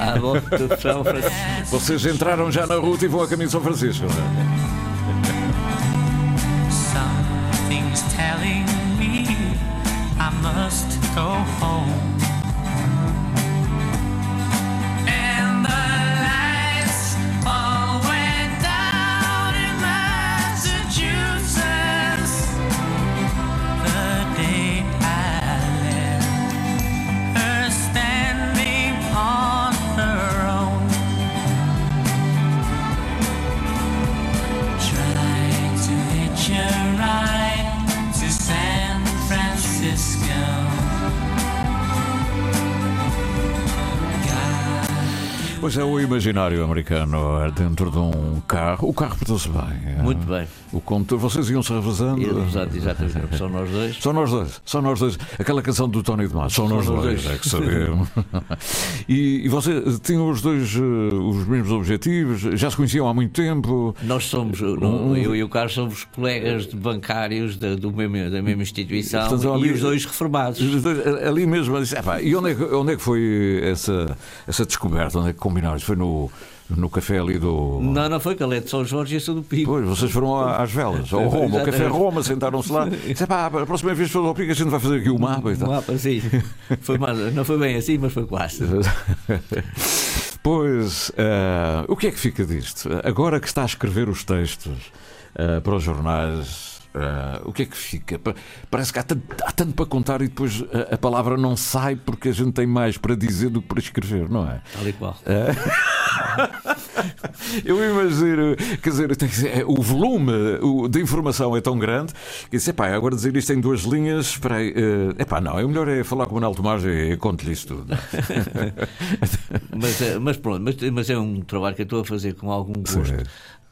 Ah, bom, de São Francisco. Vocês entraram já na ruta e vão a caminho de São Francisco, não é? Something's telling me I must go home. Pois é, o imaginário americano é dentro de um carro. O carro portou-se bem. é. Muito bem. O condutor, vocês iam-se revezando. Exato, exatamente. São nós dois. Só nós dois, só nós dois. Aquela canção do Tony de Matos, só nós nós dois, dois. é que sabemos. e, e vocês tinham os dois eh, os mesmos objetivos? Já se conheciam há muito tempo? Nós somos, Um- eu e o Carlos somos colegas de bancários da, do mesmo, da mesma instituição Portanto, ali- e os dois reformados. Os dois, Ali mesmo, disse, "Epá, e onde é, que, onde é que foi essa, essa descoberta? Onde é que Foi no, no café ali do. Não, não foi, ele é São Jorge e sou do Pico. Pois, vocês foram às velas, ao Roma, ao Café Roma, sentaram-se lá. Disse, "Epá, a próxima vez que ao Pico, a gente vai fazer aqui o mapa e tal. Um mapa, sim. Foi mais, não foi bem assim, mas foi quase. Pois, eh, o que é que fica disto? Agora que está a escrever os textos eh, para os jornais, eh, o que é que fica? Pa- Parece que há tanto, há tanto para contar e depois a, a palavra não sai porque a gente tem mais para dizer do que para escrever, não é? Tal e qual. Eu imagino, quer dizer, é, o volume o- de informação é tão grande que disse, epá, agora dizer isto em duas linhas, espera aí, eh, epá, não, é melhor é falar com o Manuel Tomás e conto-lhe isso tudo. Mas, eh, mas pronto, mas, mas é um trabalho que eu estou a fazer com algum gosto. Sim.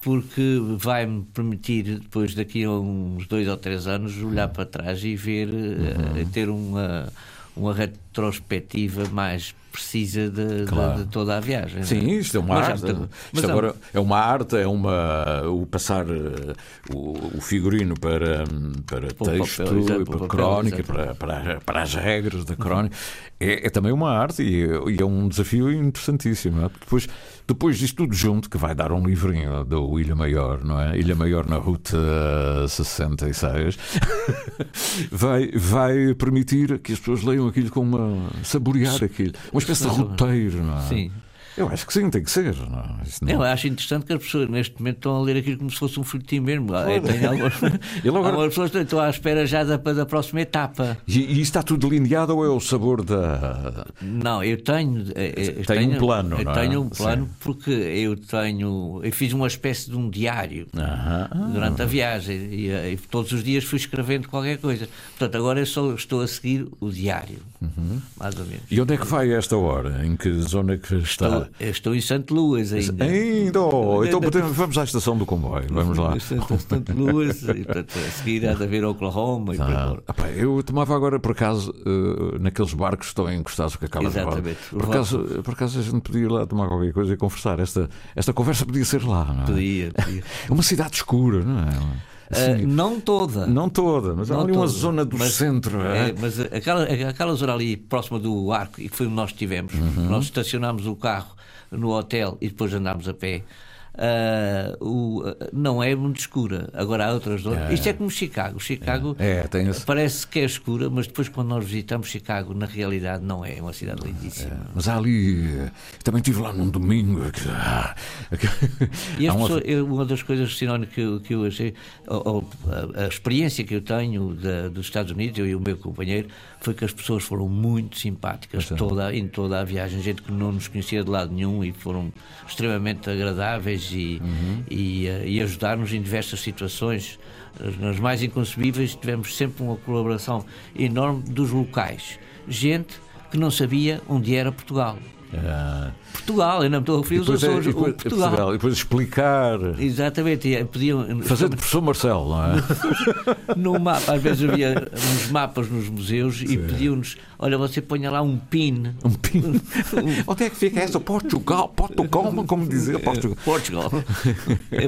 Porque vai-me permitir, depois daqui a uns dois ou três anos, olhar para trás e ver, eh, ter uma, uma retrospectiva mais precisa de, de- Claro. de toda a viagem. Sim, é? isto é uma Mas arte. Isto mas agora é uma arte, é uma o passar eh, o, o figurino para, para texto, papel, para papel, crónica, para, para, para as regras da crónica. É, é também uma arte e, é- e é um desafio interessantíssimo. é? Depois, depois disto tudo junto, que vai dar um livrinho do Ilha Maior, não é? Ilha Maior na Ruta 66, vai, vai permitir que as pessoas leiam aquilo com uma. saborear aquilo. Uma espécie de roteiro, não é? Sim. Eu acho que sim, tem que ser. Não, é? Não- Eu acho interessante que as pessoas neste momento estão a ler aquilo como se fosse um folhetim mesmo. Eu tenho algumas, agora- algumas pessoas estão à espera já da, da próxima etapa. E, e está tudo delineado ou é o sabor da. Não, eu tenho. eh, eh, Tem tenho- um plano, Eu não é? tenho um plano Sim. porque eu tenho. Eu fiz uma espécie de um diário durante a viagem e, eh, e todos os dias fui escrevendo qualquer coisa. Portanto, agora eu só estou a seguir o diário, mais ou menos. Uhum. E onde é que vai esta hora? Em que zona é que está? Estou, eu estou em Santo Luas ainda. Ainda! oh, então vamos à estação do comboio. Vamos lá. Santo, Santo Luas, e, portanto, a seguir há de haver Oklahoma e Ah, epá, eu tomava agora, por acaso, eh, naqueles barcos que estão encostados com a cala de roda. Exatamente. Por acaso, por acaso a gente podia ir lá tomar qualquer coisa e conversar. Esta, esta conversa podia ser lá, não é? Podia, podia. É uma cidade escura, não é? Assim, não toda. não toda, mas há Não ali uma toda. zona do Mas, centro. é? é, mas aquela, aquela zona ali próxima do arco, e que foi onde nós estivemos, Uhum. nós estacionámos o carro no hotel e depois andámos a pé. Ah, o- ah, não é muito escura. Agora há outras zonas. Isto é como Chicago. Chicago É, esse- parece que é escura, mas depois, quando nós visitamos Chicago, na realidade não é. É uma cidade lindíssima. Mas há ali. Também estive lá num domingo. que- ah, E as há uma- pessoas- eu- uma das coisas, Sinónio, que, eu- que eu achei, ou- ou, a, a experiência que eu tenho da- dos Estados Unidos, eu e o meu companheiro, foi que as pessoas foram muito simpáticas toda, em toda a viagem, gente que não nos conhecia de lado nenhum e foram extremamente agradáveis e, Uhum. e, eh, e ajudaram-nos em diversas situações. nas mais inconcebíveis, tivemos sempre uma colaboração enorme dos locais. Gente que não sabia onde era Portugal. Ah, Portugal, eu não estou a referir depois, é- Açores, o depois- Portugal. Portugal, e depois explicar. Exatamente, pediam Fazer de professor Marcelo, não é? no mapa, às vezes havia uns mapas nos museus e pediam-nos: olha, você ponha lá um pin. Um pin. Onde é que fica essa? Portugal, Portugal, como dizer Portugal. Portugal.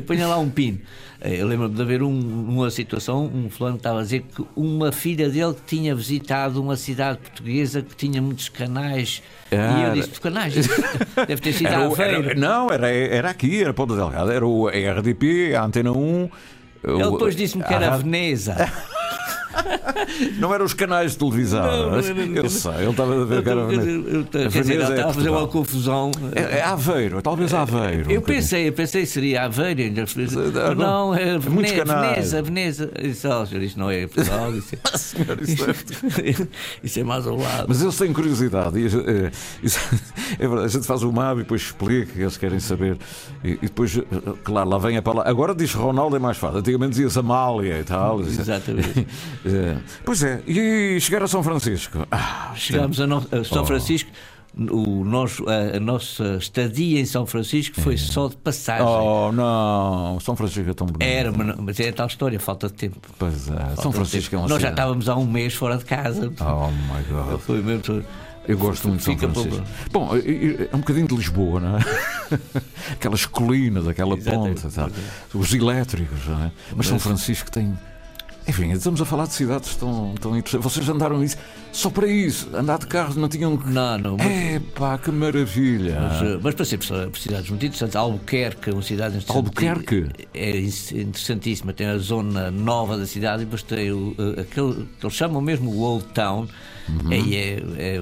Ponha lá um pin. Eh, Eu lembro-me de haver um- uma situação, um fulano que estava a dizer que uma filha dele que tinha visitado uma cidade portuguesa que tinha muitos canais. e Ah, eu disse: canais? Deve ter sido Era o- era- não, era, era aqui, era Ponta Delgada, era o RDP, a Antena 1. Ele depois disse-me que a era rádio- Veneza. Não eram os canais de televisão. Não, não era- eu sei, ele estava a ver era Eu- eu- eu- Veneza. Quer dizer, Veneza ele é estava a fazer uma confusão. É, é Aveiro, talvez Aveiro. um Eu bocadinho. pensei, eu pensei que seria Aveiro. ainda não. Não, é canais. Veneza, Veneza. Isso, ó, senhor, isto não é Portugal. Isso é, Senhor, isso é- isso é mais ao lado. Mas eles têm curiosidade. E, eh, isso- é verdade, a gente faz o mapa e depois explica, eles querem saber. E, e depois, eh, claro, lá vem a palavra. Agora diz Ronaldo é mais fácil. Antigamente dizia-se Amália e tal. Exatamente. Eh, Pois é, e chegar a São Francisco. Ah, Chegámos a, no- a São Oh. Francisco. O nosso, a, a nossa estadia em São Francisco foi só de passagem. Oh, não, São Francisco é tão bonito. Era, mas, mas é tal história, falta de tempo. Pois é, Falta São Francisco é uma Nós já estávamos há um mês fora de casa. Oh my God. Foi mesmo. Eu gosto muito de São Francisco. Bom, é um bocadinho de Lisboa, não é? Aquelas colinas, aquela Exatamente. ponta, tal. os elétricos, não é? Mas São Francisco tem. Enfim, estamos a falar de cidades tão, tão interessantes. Vocês andaram isso só para isso. Andar de carro não tinham. Não, não. Mas, É pá, que maravilha! mas, eh, mas para ser por cidades muito interessantes, Albuquerque, uma cidade interessante. Albuquerque? É interessantíssima. Tem a zona nova da cidade e depois tem o, eh, aquele que eles chamam mesmo o Old Town. Uhum. Aí é, é,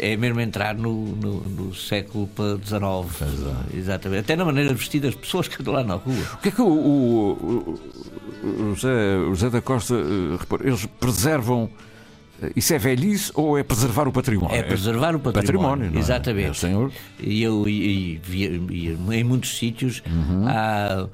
é, é mesmo entrar no, no, no século XIX. Exatamente. Até na maneira de vestir das pessoas que andam lá na rua. O que é que o, o- o José, o José da Costa, eh, repara, eles preservam. eh, Isso é velhice ou é preservar o património? É preservar o património. não é? Exatamente. É, senhor. E eu e, e e em muitos sítios Uhum. há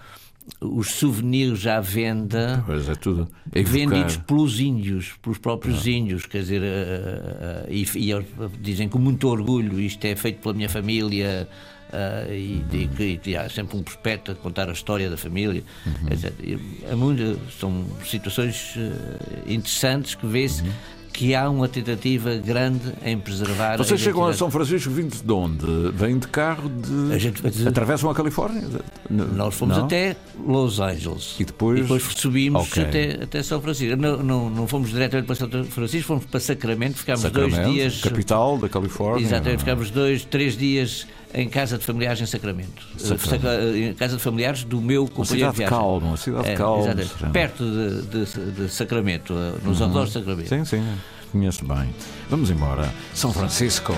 os souvenirs à venda. Pois é tudo. Vendidos pelos índios, pelos próprios índios, quer dizer, eh, e, e eles dizem com muito orgulho: isto é feito pela minha família, eh, e, e- e há sempre um prospecto a contar a história da família, etc. E muito- são situações eh, interessantes que vê-se que há uma tentativa grande em preservar. a Vocês chegam a. São Francisco vindo de onde? Vêm de carro de. A gente- Atravessam a Califórnia? Nós fomos Não? até Los Angeles. E depois- subimos Ok. até, até São Francisco. Não, não, não fomos diretamente para São Francisco, fomos para Sacramento, ficámos dois Sacramento, dias. capital da Califórnia. Exatamente, ficámos dois, três dias em casa de familiares em Sacramento. Sacramento. Saca- Em casa de familiares do meu Uma companheiro cidade de viagem. calma, uma cidade É, calma. Perto de, de- de Sacramento, eh, nos arredores de Sacramento. Sim, sim, conheço bem. Vamos embora. São Francisco.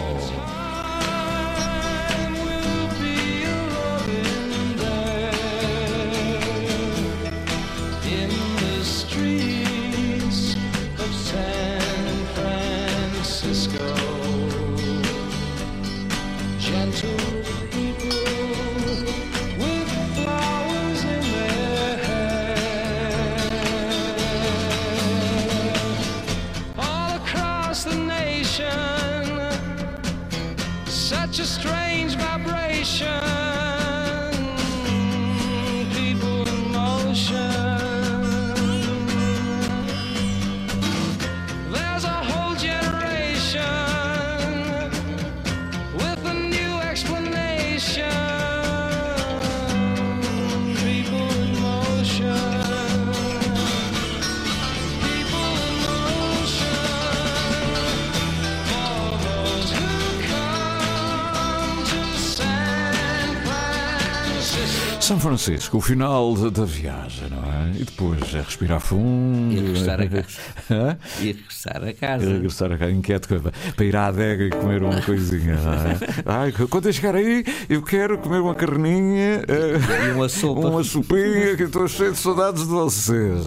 São Francisco, o final de- da viagem, não é? E depois é respirar fundo. E regressar a casa. E regressar a E casa. regressar a casa inquieto para- ir à adega e comer uma coisinha. é? Ai, quando eu chegar aí, eu quero comer uma carninha eh, E uma sopa. uma sopinha, que estou cheio de saudades de vocês.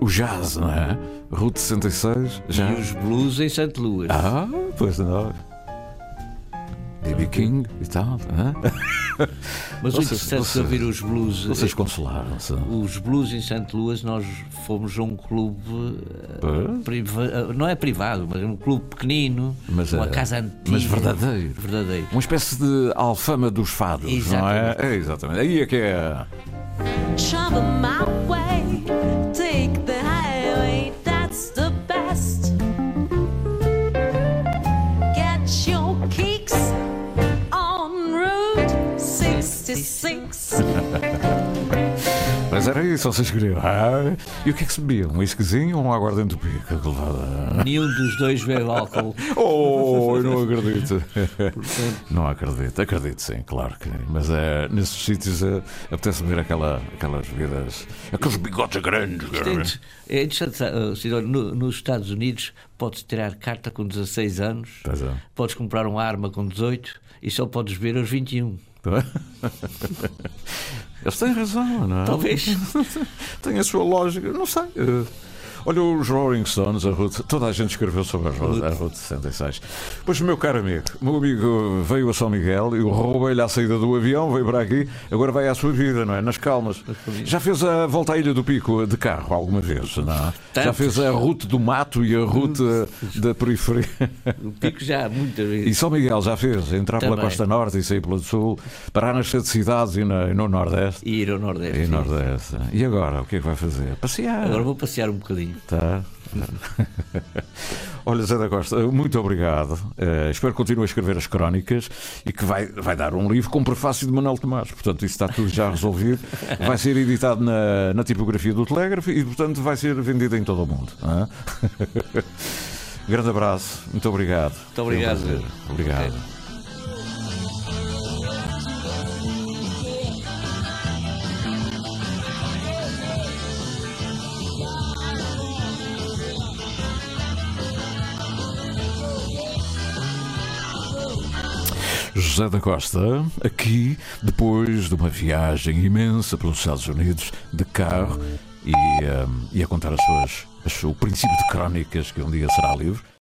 O jazz, não é? Route 66, E jazz. os blues em Santo Luas. Ah, pois não. B.B. King e tal. Mas o interessante de vocês- ouvir os blues. Vocês consolaram-se. Os blues em Santo Luas, nós fomos a um clube. eh, priva- eh, não é privado, mas é um clube pequenino, Mas, uma é- casa antiga. mas verdadeiro. Verdadeiro. Uma espécie de alfama dos fados, não é? Exatamente. é? Exatamente. Aí é que é. Travel Mas era isso, vocês queriam. Ah, e o que é que se bebia? Um whiskyzinho ou um aguardente do pico? Nenhum dos dois bebe álcool. Oh, eu não acredito. Não acredito, acredito sim, claro que. Mas é, nesses sítios é, apetece ver aquela, aquelas bebidas, aqueles bigodes grandes. Isto é É interessante, uh, Sidónio, no- nos Estados Unidos podes tirar carta com 16 anos, é. podes comprar uma arma com 18 e só podes beber aos 21. Eles têm razão, não é? Talvez. Tem a sua lógica, não sei. Olha, os Rolling Stones, a Route, toda a gente escreveu sobre a Route, a Route 66. Pois, meu caro amigo, meu amigo veio a São Miguel, eu roubei-lhe à saída do avião, veio para aqui, agora vai à sua vida, não é? Nas calmas. Já fez a volta à Ilha do Pico de carro alguma vez, não é? Já fez a Route do Mato e a Route da periferia. O pico já, muitas E vezes. São Miguel já fez, entrar pela Também. Costa Norte e sair pelo Sul, parar nas sete cidades e, na- e no Nordeste. E ir ao Nordeste. E. Nordeste. E agora, o que é que vai fazer? Passear. Agora vou passear um bocadinho. Tá. Olha, Zé da Costa, muito obrigado. Eh, espero que continue a escrever as crónicas e que vai, vai dar um livro com prefácio de Manuel Tomás. Portanto, isso está tudo já resolvido. Vai ser editado na, na tipografia do Telégrafo e, portanto, vai ser vendido em todo o mundo. é? Grande abraço, muito obrigado. Muito obrigado. Um. Obrigado. José da Costa, aqui, depois de uma viagem imensa pelos Estados Unidos, de carro, e, eh, e a contar as suas, as- o princípio de crónicas que um dia será livre.